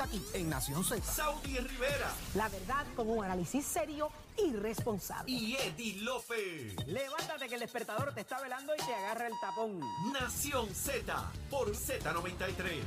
Aquí en Nación Z. Saudi Rivera La verdad con un análisis serio y responsable. y Eddie Lofe. Levántate que el despertador te está velando y te agarra el tapón. Nación Z por Z93.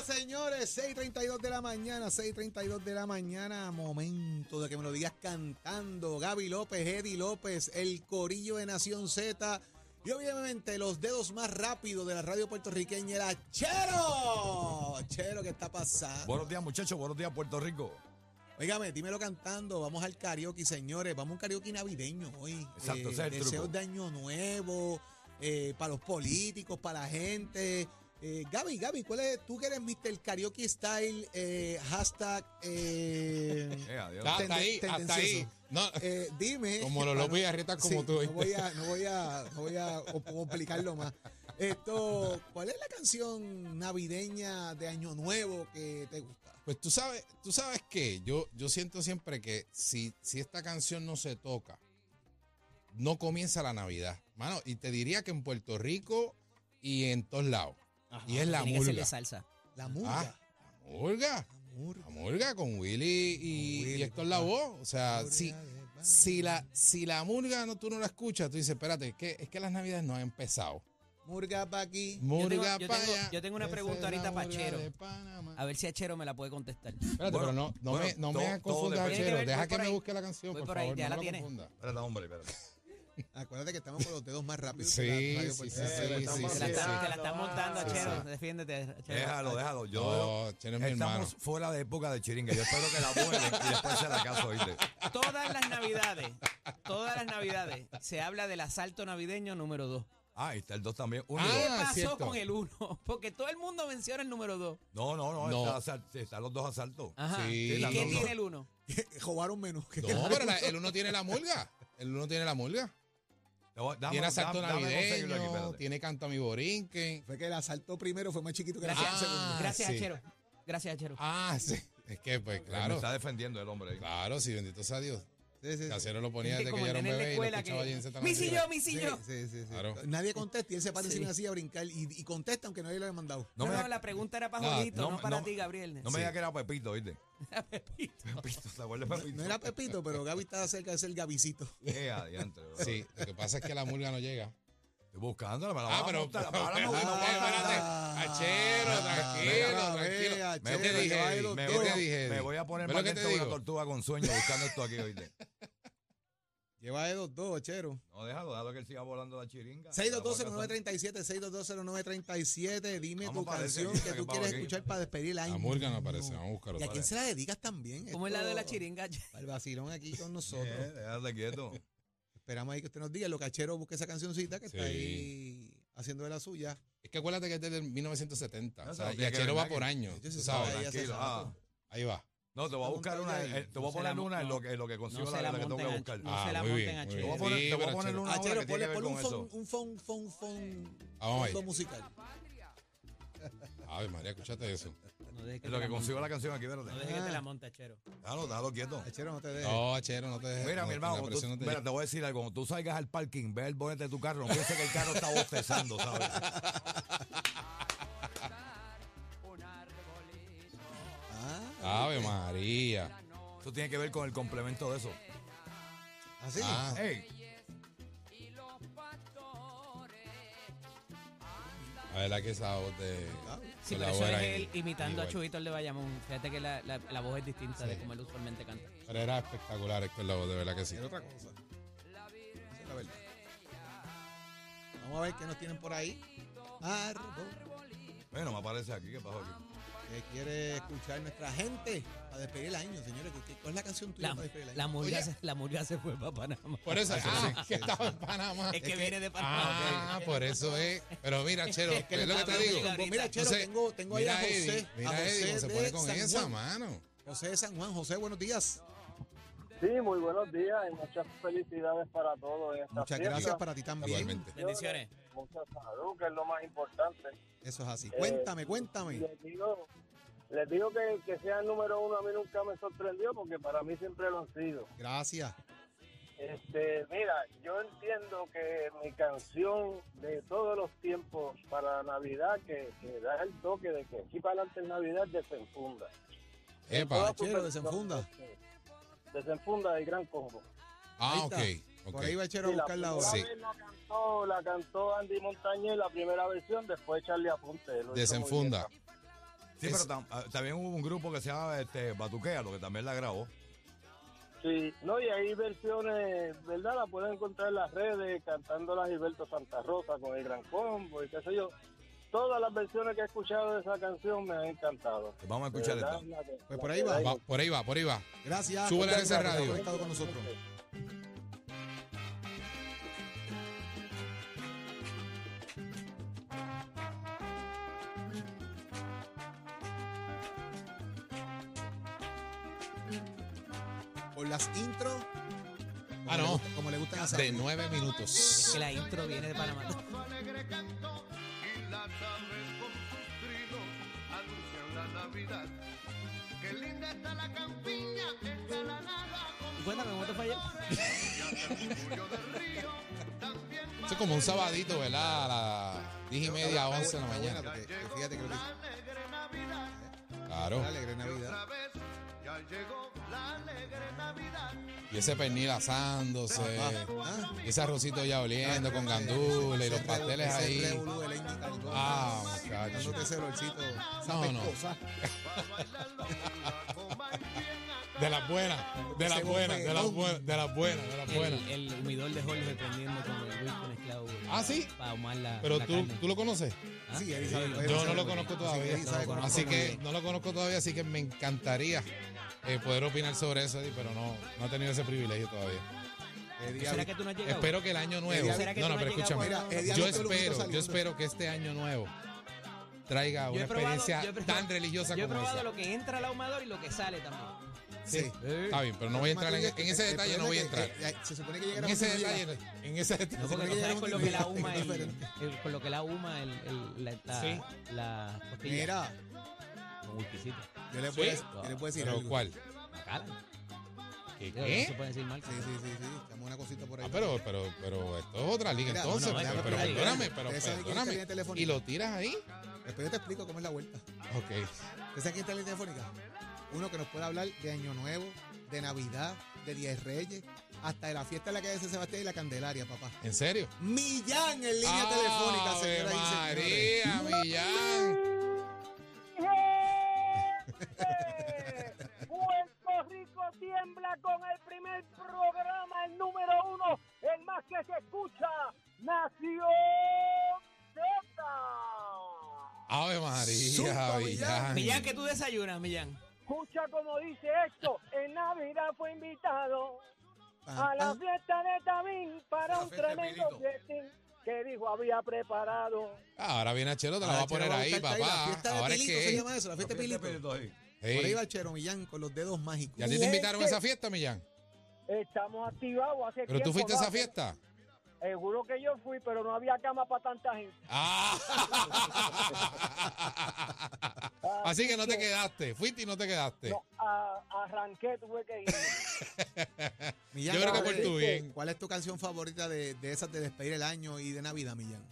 Señores. 6:32 de la mañana, 6:32 de la mañana. Momento de que me lo digas cantando. Gaby López, Eddie López, el corillo de Nación Z. Y obviamente los dedos más rápidos de la radio puertorriqueña era Chero. Chero, ¿qué está pasando? Buenos días, muchachos. Buenos días, Puerto Rico. Óigame, dímelo cantando. Vamos al karaoke, señores. Vamos a un karaoke navideño hoy. Exacto, ese es el deseos truco. de año nuevo, eh, para los políticos, para la gente. Eh, Gaby, Gaby, ¿cuál es? Tú que eres Mr. Karaoke Style, eh, hashtag. Eh, Eh. Hasta ahí, hasta ahí. No, Eh, dime. Como los López Arrieta, como sí, tú, No voy a, no voy a, no voy a com- complicarlo más. Esto, ¿cuál es la canción navideña de Año Nuevo que te gusta? pues tú sabes, tú sabes que yo, yo siento siempre que si, si esta canción no se toca, no comienza la Navidad. Mano, y te diría que en Puerto Rico y en todos lados. Y es la Tiene que murga. salsa. La murga. Ah, la murga. La murga. La murga con Willy y, Con Willy, y Héctor. Lavoe. O sea, si, Murga la, si la murga no, tú no la escuchas, tú dices, espérate, es que, es que las Navidades no han empezado. Murga pa' aquí. Murga yo para tengo- allá. yo tengo una pregunta ahorita la pa' murga Chero. A ver si Achero me la puede contestar. Espérate, Bueno, pero no, no bueno, me, no todo- me Chero. ver, Deja que me busque la canción, Voy por por ahí, favor. ya no la tiene. Espérate, hombre, espérate. Acuérdate que estamos con los dedos más rápidos. Sí, que la sí, sí, sí, te, la sí, está, sí. te la está montando, sí. Defiéndete, Achero. Déjalo, déjalo. Yo, No, Chero es mi hermano. estamos fuera de época de chiringa. Yo espero que la vuelen y después se la caso, ¿oíste? Todas las navidades, todas las navidades, se habla del asalto navideño número 2. Ah, ahí está el 2 también. Uno y Ah, ¿Qué dos. pasó cierto. con el 1? Porque todo el mundo menciona el número 2. No, no, no. No. Está están los dos asaltos. Ajá. Sí, ¿Y qué tiene el 1? Robaron menos que No, pero la- el uno tiene la murga. El uno tiene la murga. Tiene asalto dame- dame conseguirlo aquí, navideño, tiene canto a mi borinquen. Fue que el asalto primero fue más chiquito que el Gracias, asalto segundo. gracias sí. Achero. Gracias, Achero. Ah, sí. Es que, pues, Me claro. está defendiendo el hombre ahí. Claro, sí, bendito sea Dios. Sí, sí, sí. Casero lo ponía desde que el era un nene en la bebé y lo escuela escuchaba allí en que... Z93. ¡Misillo, Sí, misillo! sí, sí, sí. Claro. Nadie contesta y él se para Sí. encima así a brincar y, y contesta aunque nadie le haya mandado. No No, me no, la pregunta era para No, Julito, no, no, para no, ti, Gabriel. No me digas que era Pepito, ¿oíste? Pepito. Pepito, ¿te acuerdas de Pepito? No era Pepito, pero Gaby estaba cerca de ser Gabicito. Eh, adiantre. Sí, lo que pasa es que la murga no llega. Estoy buscándola, me la Ah, pero. espérate, Achero, tranquilo, tranquilo. Me ¿Qué voy, a, poner ¿Ves más dentro una tortuga con sueño buscando esto aquí, ¿oíste? Lleva de dos, dos, chero. No, déjalo, déjalo que él siga volando la chiringa. 6220937, 6220937. Dime Vamos tu canción que que tú quieres aquí. escuchar para despedir el año. La murga no aparece, vamos a buscar ¿Y a quién se la dedicas también? ¿Cómo es la de la chiringa? Para el vacilón aquí con nosotros. Eh, déjate quieto. Esperamos ahí que usted nos diga. Lo cachero busque esa cancioncita que está Sí. ahí haciendo de la suya. Es que acuérdate que es desde 1970. No, o sea, y Achero va por que- año. Yo tú sí sabes. sabía. ahí hace Tranquilo. rato. Ah, Ahí va. No, te voy a buscar una, eh, te voy a poner una en lo que, en lo que consigo la, la la que tengo que buscar. no Ah, se la muy monten bien, a muy Te voy a Chero. poner, te voy a poner Chero. una tiene ponle, un fon, fon, fon, fondo musical. Ay, María, escúchate eso. No En lo que consigo la canción aquí, espérate. No dejes que te la monte, Achero. Déjalo, déjalo quieto. Achero, no te dejes. No, Achero, no te dejes. Mira, mi hermano, tú, no te mira, te voy a decir algo. Cuando tú salgas al parking, ve el bonete de tu carro, no pienses que el carro está bostezando, ¿sabes? Ave María. Eso tiene que ver con el complemento de eso. así. Ah, Ey, la verdad que esa voz de. Sí, de pero la eso voz es él imitando a. Chubito el de Bayamón. Fíjate que la, la, la voz es distinta de Sí. como él usualmente canta. Pero era espectacular Héctor Lavoe, de verdad que sí. Era otra cosa. Esa es la verdad. Vamos a ver qué nos tienen por ahí. Árbol. bueno, me aparece aquí. ¿Qué pasó aquí? Que quiere escuchar nuestra gente para despedir el año, señores. ¿Qué- ¿Cuál es la canción tuya La, para despedir el año? la, murga se, la murga se fue para Panamá. Por eso, ah, que estaba en Panamá. Es que viene de Panamá. Ah, por eso es. Pero mira, Chero, Es que es lo que te digo. pues mira, Chero, Entonces, tengo, tengo ahí a José. Mira, a José Eddie, cómo se pone con San esa, Juan. mano. José de San Juan. José, buenos días. Sí, muy buenos días y muchas felicidades para todos en esta Muchas fiesta. gracias para ti también. Igualmente. Bendiciones. Mucha salud, que es lo más importante. Eso es así. Eh, Cuéntame, Y cuéntame. les digo, les digo que, que sea el número uno a mí nunca me sorprendió porque para mí siempre lo han sido. Gracias. Este, mira, yo entiendo que mi canción de todos los tiempos para Navidad que, que da el toque de que aquí para adelante en Navidad desenfunda. Epa. Chero, desenfunda. sí. Desenfunda de gran combo. Ah, ok. Está. ok. Por ahí va el chero a Sí, la vez la cantó, la cantó Andy Montañez la primera versión, después Charlie muy Desenfunda. Sí, Es- pero tam- ah, también hubo un grupo que se llama este, Batuquea, lo que también la grabó. Sí, no, y hay versiones, ¿verdad? La pueden encontrar en las redes, cantándola Gilberto Santa Rosa con el Gran Combo y qué sé yo. Todas las versiones que he escuchado de esa canción me han encantado. Pues vamos a escuchar esta. Pues por ahí va. por ahí va, por ahí va. Gracias. Súbele a ese radio. estado con nosotros. Las intros. como Ah, le no. gusta- Como le gustan De nueve Es minutos. que la intro viene de Panamá. Y cuéntame, ¿cómo te fue ayer? Eso es como un sabadito, ¿verdad? A las diez y media, Está once de la buena, mañana. buena, porque- porque Fíjate que lo que Claro. La alegre Navidad. Y ese pernil asándose. Ah, Y ese arrocito ya oliendo con gandules y los pasteles ese ahí. revolú carbón. Ah, muchacho. Ese olorcito. No, no. De las buenas, de las buenas, de las buenas, de las buenas, de las buenas. El, el humidor de Jorge prendiendo con el whisky mezclado. Ah, ¿sí? Para ahumar la, Pero la tú, carne. tú lo conoces. ¿Ah? Sí, sabe- Yo no lo conozco todavía. Así que no lo conozco todavía, así que me encantaría eh, poder opinar sobre eso, Eddie, pero no, no he tenido ese privilegio todavía. Eddie ¿Será que tú no has llegado? Espero que el año nuevo. ¿Será que No, tú no, no pero escúchame. Mira, Yo espero, yo espero que este año nuevo traiga una probado- experiencia probado- tan religiosa Yo he como probado esa. lo que entra al ahumador y lo que sale también. Sí. Está bien, pero no voy a entrar en, en ese detalle, no voy a entrar. eh, Se supone que En llegara ese detalle, en ese detalle. No, porque sabes con lo que la es huma el- con lo que la huma el, el- la, la, Sí. la costilla. Mira, Con whiskycito. yo le ¿Sí? puedo, yo le puedo decir ¿Pero algo. cuál? Bacala. ¿Qué? No qué? se puede decir mal. Sí, sí, sí, sí. Echamos una cosita por ahí. Ah, pero, pero, pero esto es otra liga Mira, entonces. no, no, pero, pero perdóname, pero en perdóname. ¿Y lo tiras ahí? Después yo te explico cómo es la vuelta. Ok. ¿Usted sabe quién está en línea telefónica? Uno que nos puede hablar de Año Nuevo, de Navidad, de Diez Reyes, hasta de la fiesta de la calle de San Sebastián y la Candelaria, papá. ¿En serio? Millán en línea telefónica, ¡Ave señoras y señores. María, Millán. Tiembla con el primer programa, el número uno, el más que se escucha, Nación Z. Ave María, Millán. Millán. Que tú desayunas, Millán? Escucha como dice esto, en Navidad fue invitado Pam, a la pam. fiesta de Tamín para un tremendo Pilito. festín que dijo había preparado. Ahora viene Chelo, te la Ahora va a poner ahí, papá. fiesta de Ahora es Pilito se que. llama eso, la fiesta de Pilito. Ahí. Por ahí va el Chero Millán con los dedos mágicos. ¿Y a ti te invitaron a esa fiesta, Millán? Estamos activados hace ¿Pero tú fuiste a esa fiesta? Seguro que yo fui, pero no había cama para tanta gente. Ah. Así que no te quedaste. Fuiste y no te quedaste. No, a- arranqué, tuve que ir. Millán, Yo creo que ¿cuál por es- tu bien. ¿Cuál es tu canción favorita de, de esas de despedir el año y de Navidad, Millán?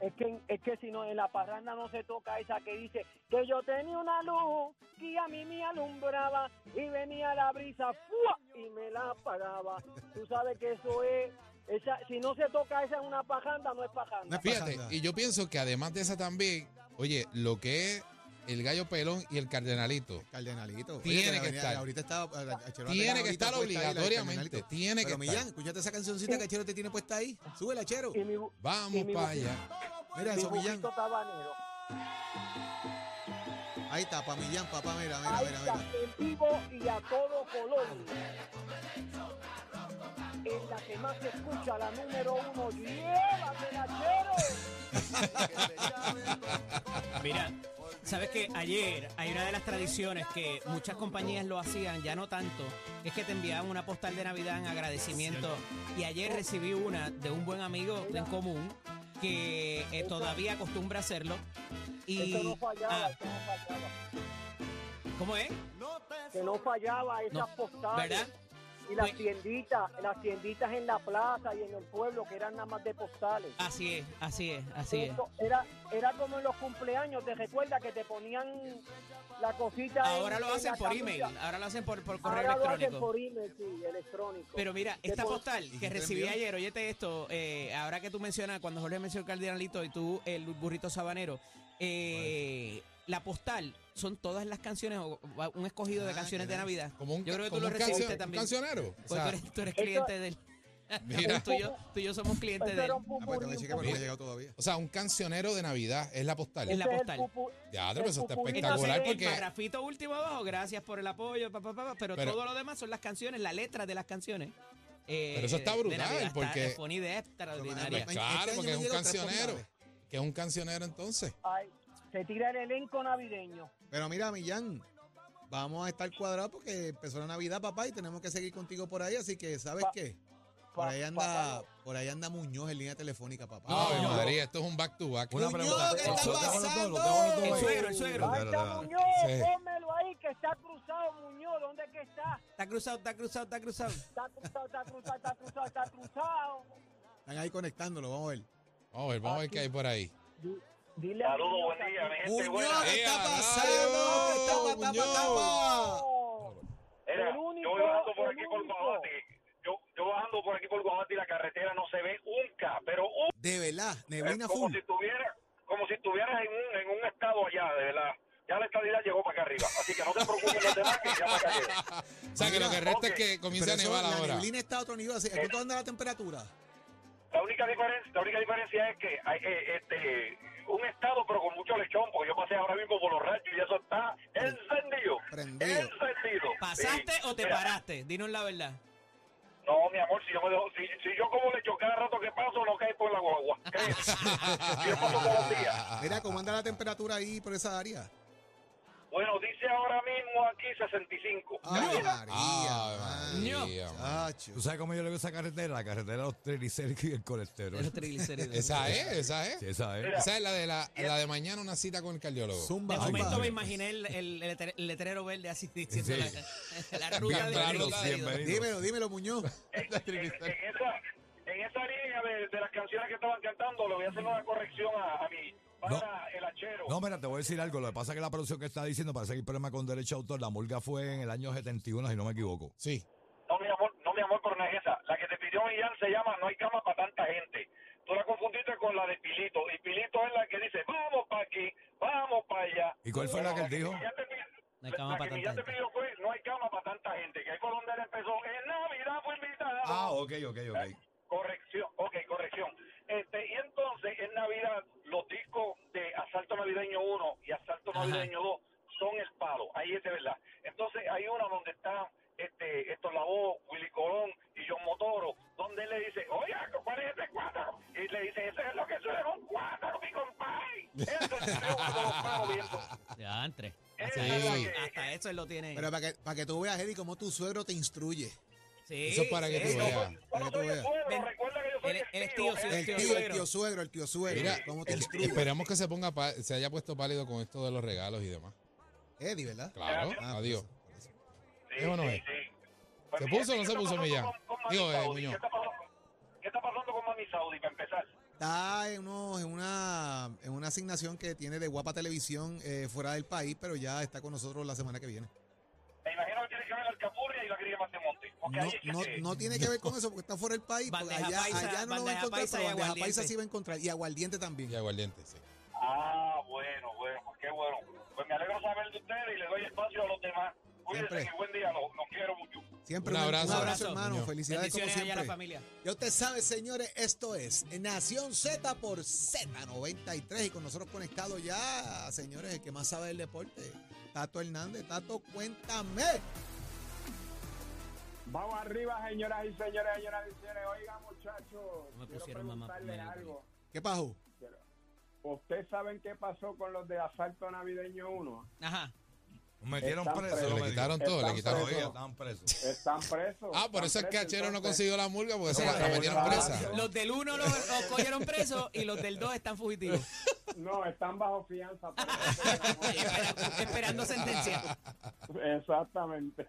Es que, es que si no, en la parranda no se toca esa que dice que yo tenía una luz que a mí me alumbraba y venía la brisa ¡fua! y me la apagaba. Tú sabes que eso es, esa, si no se toca esa en una parranda, no es No es Fíjate, y yo pienso que además de esa también, oye, lo que es el gallo pelón y el cardenalito, Cardenalito. Oye, Tiene la que estar. Ahorita está, Chero la tiene que estar obligatoriamente, Cardenalito. tiene que Pero estar. Millán, escúchate esa cancioncita que Chero te tiene puesta ahí. Súbela, Chero. Mi, Vamos para allá. Mira mi eso, Millán. tabanero. Ahí está, pa' Millán, papá, mira, mira, Ahí mira, está, mira. en vivo y a todo color. Es la que más se escucha, la número uno. ¡Llévatela, Chero! Mira, sabes que ayer hay una de las tradiciones que muchas compañías lo hacían, ya no tanto, es que te enviaban una postal de Navidad en agradecimiento. Y ayer recibí una de un buen amigo en común que eh, todavía acostumbra hacerlo. Y Eso no fallaba, ah, eso no fallaba. ¿Cómo es? que no fallaba esas No, postales. ¿verdad? Y las Pues- tienditas, las tienditas en la plaza y en el pueblo que eran nada más de postales. Así es, así es, así es. Era, era como en los cumpleaños, te recuerda que te ponían la cosita. Ahora en- lo en hacen la por camisa. email, ahora lo hacen por, por correo Ahora lo hacen electrónico. por email, sí, electrónico. Pero mira, esta postal ¿Y que recibí envió? ayer, óyete esto, eh, ahora que tú mencionas, cuando Jorge mencionó el cardenalito y tú el burrito sabanero, eh, la postal son todas las canciones, o o un escogido de Ah, canciones qué de. Navidad. Como un, Yo creo que tú lo un recibiste cancio- un también. cancionero. O Pues sea, tú eres, tú eres cliente del... Mira. tú, y yo, tú y yo somos clientes de él. un Ah, pues un porque o sea, un cancionero de Navidad es la postal. Es la postal. Ya, pero eso está espectacular Entonces, el porque parrafito último abajo, gracias por el apoyo, pa, pa, pa, pa, pero, Pero- todo lo demás son las canciones, la letra de las canciones. eh, Pero eso está de brutal, Navidad, está porque- de Fonny de extraordinaria. Este claro, porque es un llegó tres cancionero. que es un cancionero entonces. Ay, se tira el elenco navideño. Pero mira, Millán, vamos a estar cuadrados porque empezó la Navidad, papá, y tenemos que seguir contigo por ahí, así que, ¿sabes Pa- qué? Por ahí anda, por ahí anda Muñoz en línea telefónica, papá. Ay, no. María, esto es un back to back. Una Muñoz, pregunta. ¿qué está pasando? El suegro, el suegro. Ahí está. Muñoz, Sí. pónmelo ahí que está cruzado Muñoz. ¿Dónde es que está? Está cruzado, está cruzado, está cruzado. Está cruzado, está cruzado, está cruzado, está cruzado. Están ahí conectándolo, vamos a ver. Vamos a ver, vamos a ver qué hay por ahí. Dile Saludos, buen día, mi gente Muñoz, buena. ¿qué está ¡Ea, pasando? ¿Qué? Mira, El único, yo bajando por aquí por. Guabate. Yo, yo bajando por aquí por Guabate y la carretera no se ve un K, pero un De verdad, neblina como full. si estuviera, como si estuvieras en un, en un estado allá, de verdad. Ya la estabilidad llegó para acá arriba, así que no te preocupes los demás que ya para acá llega. O sea, que lo que resta es que comience a nevar la ahora. neblina está a otro nivel. así- ¿A cuánto anda la temperatura? La única diferencia, la única diferencia es que hay eh, este un estado pero con mucho lechón, porque yo pasé ahora mismo por los ranchos y eso está encendido. Prendido. Encendido. ¿Pasaste Sí. o te Mira, paraste? Dinos la verdad. No, mi amor, si yo, me dejo, si, si yo como lechón cada rato que paso, no cae por la guagua. Yo paso todos los días. Mira, ¿cómo anda la temperatura ahí por esa área? Bueno, dice ahora mismo aquí 65. Ay, María. María. Chacho. ¿Tú sabes cómo yo le digo esa carretera? La carretera de los triglicéridos y el colesterol. Los triglicéridos. Esa es, esa es. Sí, esa es. Esa es la de la, la de mañana, una cita con el cardiólogo. Zumba, De momento zumba. me imaginé el, el- el letre- el letrero verde así diciendo Sí. la, la ruta de. Dímelo, dímelo, Muñoz. En, en- en esa, en esa línea de, de las canciones que estaban cantando, le voy a hacer una corrección a, a mi para el hachero. No, mira, te voy a decir algo. Lo que pasa es que la producción que está diciendo parece que hay problema con derecho de autor. La mulga fue en el año 71, si no me equivoco. Sí. No, mi amor, no, mi amor, pero no es esa. La que te pidió Millán se llama No hay cama para tanta gente. Tú la confundiste con la de Pilito. Y Pilito es la que dice, vamos para aquí, vamos para allá. ¿Y cuál fue la que él dijo? No hay cama la pa' que tanta gente. pidió fue, no hay cama para tanta gente. Que ahí fue donde él empezó. En Navidad fue invitado. Ah, ok, ok, ok. Corrección, ok, corrección. Este, y entonces en Navidad los discos de Asalto Navideño 1 y Asalto. Navideño 2 son el palo, ahí es de verdad. Entonces hay una donde está este, esto la voz, Willy Colón y John Motoro, donde él le dice, oye, ¿cuál es ese cuatro? Y le dice, ese es lo que suena un cuatro, mi compadre. Ese es el viendo. Ya, entre. Hasta, es la Sí. que- hasta eso él lo tiene. Pero para que, para que tú veas, Eddie, cómo tu suegro te instruye. Sí, Eso es para que sí. tú veas. Para que tú el veas. recuerda que yo soy él es tío, El tío, tío. el tío suegro, el tío suegro. Mira, ¿Cómo te el- esperemos que se ponga pa- se haya puesto pálido con esto de los regalos y demás. Eddie, ¿verdad? Claro, Ah, adiós. por eso, Sí, ¿Es o no es? sí. Pues ¿Se puso o no ¿qué se puso, Millán? Digo, eh? Muñoz. ¿Qué está pasando- ¿Qué está pasando con Mami Saudi para empezar? Está en, uno- en, una, en una asignación que tiene de Guapa Televisión eh, fuera del país, pero ya está con nosotros la semana que viene. Alcapurria y la Grilla Montemonte. Porque No, ahí es que no, se- no tiene que ver con eso porque está fuera del país. Bandeja allá, paisa, allá no lo va a encontrar, paisa pero y bandeja paisa aguardiente. sí va a encontrar. Y aguardiente también. Y aguardiente, sí. Ah, bueno, bueno, pues qué bueno. Pues me alegro saber de ustedes y le doy espacio a los demás. Cuídense, que buen día, los, los quiero mucho. Siempre Un abrazo. un abrazo, Abrazo. hermano. Felicidades como a la familia. Ya usted sabe, señores, esto es Nación Z por Z93 y con nosotros conectado ya, señores, el que más sabe del deporte, Tato Hernández. Tato, cuéntame. Vamos arriba, señoras y señores, señoras y señores. Oiga, muchachos, No me quiero pusieron mamá preguntarles primero. algo. ¿Qué pasó? ¿Ustedes saben qué pasó con los de Asalto Navideño 1? Ajá. Metieron Están preso. presos. lo Le quitaron todo, le Están quitaron presos. estaban presos. Están presos. Ah, por eso están es que presos, Achero no consiguió la mulga porque se la, metieron presa. Los del uno los, los cogieron presos y los del dos están fugitivos. No, están bajo fianza. esperando sentencia. Exactamente.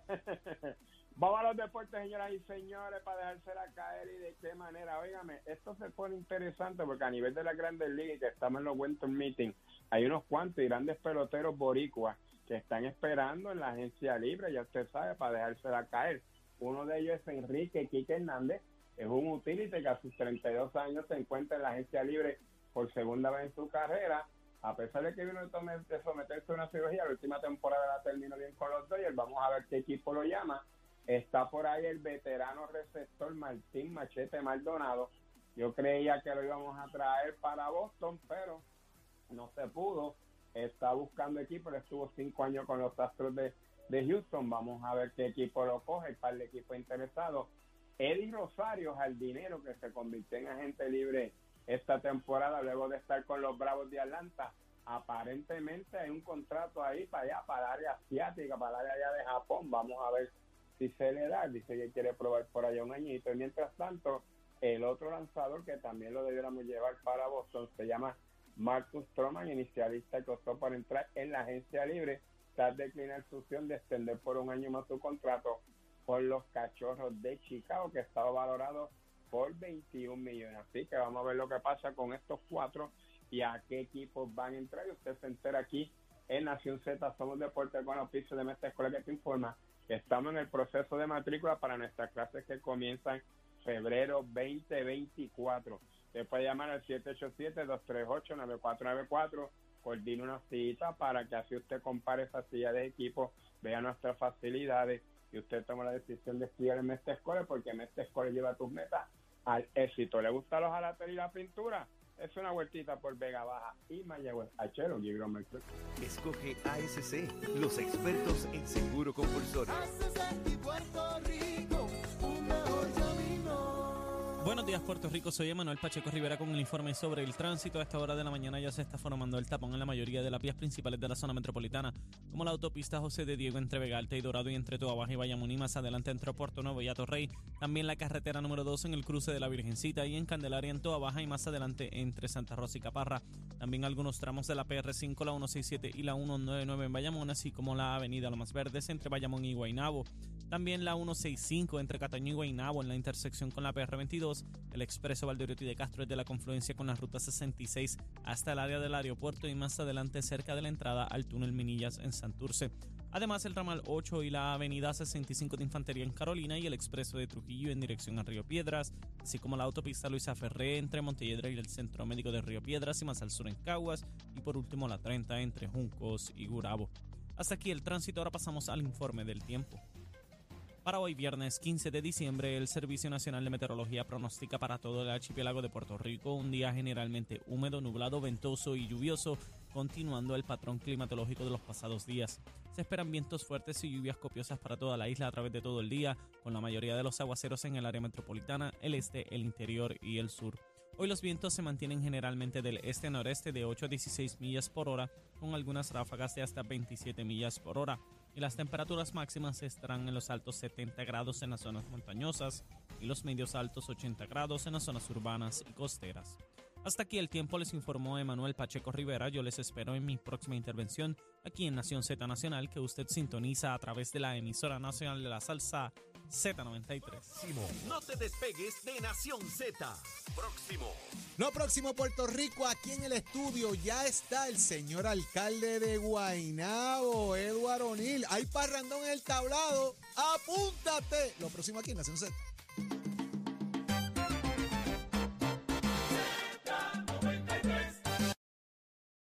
Vamos a los deportes, señoras y señores, para dejársela caer y de qué manera. Óigame, esto se pone interesante porque a nivel de las grandes ligas, que estamos en los Winter Meeting, hay unos cuantos grandes peloteros boricuas que están esperando en la agencia libre, ya usted sabe, para dejársela caer. Uno de ellos es Enrique Quique Hernández, es un utility que a sus 32 años se encuentra en la agencia libre por segunda vez en su carrera. A pesar de que vino de someterse a una cirugía, la última temporada la terminó bien con los Dodgers. Vamos a ver qué equipo lo llama. Está por ahí el veterano receptor Martín Machete Maldonado. Yo creía que lo íbamos a traer para Boston, pero no se pudo. Está buscando equipo, él estuvo cinco años con los Astros de, Houston. Vamos a ver qué equipo lo coge, el par de equipos interesados. Eddie Rosario, jardinero, que se convirtió en agente libre esta temporada luego de estar con los Bravos de Atlanta. Aparentemente hay un contrato ahí para allá, para el área asiática, para el área de Japón. Vamos a ver si se le da. Dice que quiere probar por allá un añito. Y mientras tanto, el otro lanzador que también lo debiéramos llevar para Boston se llama Marcus Stroman, inicialista que optó por entrar en la agencia libre tras declinar su opción de extender por un año más su contrato por los cachorros de Chicago, que estaba valorado por 21 millones. Así que vamos a ver lo que pasa con estos cuatro y a qué equipos van a entrar. Y usted se entera aquí en Nación Z, somos Deportes con oficio de Mestre Escuela que te informa estamos en el proceso de matrícula para nuestras clases que comienzan febrero 2024. Usted puede llamar al 787-238-9494, coordine una cita para que así usted compare esa silla de equipo, vea nuestras facilidades y usted toma la decisión de estudiar en Mestre Escuela porque Mestre Escuela lleva tus metas al éxito. ¿Le gustan los jalateros y la pintura? Es una vueltita por Vega Baja y Mayagüez. Achero, Gibro Mercury. Escoge ASC, los expertos en seguro compulsorio. Buenos días Puerto Rico, soy Emanuel Pacheco Rivera con el informe sobre el tránsito. A esta hora de la mañana ya se está formando el tapón en la mayoría de las vías principales de la zona metropolitana, como la autopista José de Diego entre Vega Alta y Dorado y entre Toa Baja y Bayamón y más adelante entre Puerto Nuevo y Atorrey. También la carretera número 2 en el cruce de la Virgencita y en Candelaria en Toa Baja y más adelante entre Santa Rosa y Caparra. También algunos tramos de la PR5, la 167 y la 199 en Bayamón, así como la avenida Lomas Verdes entre Bayamón y Guaynabo. También la 165 entre Cataño y Guaynabo en la intersección con la PR22, el expreso Valdeoriotti de Castro es de la confluencia con la ruta 66 hasta el área del aeropuerto y más adelante cerca de la entrada al túnel Minillas en Santurce. Además, el ramal 8 y la avenida 65 de Infantería en Carolina y el expreso de Trujillo en dirección a Río Piedras, así como la autopista Luisa Ferré entre Montelledra y el Centro Médico de Río Piedras y más al sur en Caguas, y por último la 30 entre Juncos y Gurabo. Hasta aquí el tránsito, ahora pasamos al informe del tiempo. Para hoy viernes 15 de diciembre, el Servicio Nacional de Meteorología pronostica para todo el archipiélago de Puerto Rico un día generalmente húmedo, nublado, ventoso y lluvioso, continuando el patrón climatológico de los pasados días. Se esperan vientos fuertes y lluvias copiosas para toda la isla a través de todo el día, con la mayoría de los aguaceros en el área metropolitana, el este, el interior y el sur. Hoy los vientos se mantienen generalmente del este-noreste de 8 a 16 millas por hora, con algunas ráfagas de hasta 27 millas por hora y las temperaturas máximas estarán en los altos 70 grados en las zonas montañosas y los medios altos 80 grados en las zonas urbanas y costeras. Hasta aquí el tiempo les informó Emanuel Pacheco Rivera. Yo les espero en mi próxima intervención aquí en Nación Z Nacional que usted sintoniza a través de la emisora nacional de la salsa Z93. No te despegues de Nación Z. Próximo. Lo próximo, Puerto Rico, aquí en el estudio ya está el señor alcalde de Guaynabo, Eduardo O'Neill. Hay parrandón en el tablado. ¡Apúntate! Lo próximo aquí en Nación Z.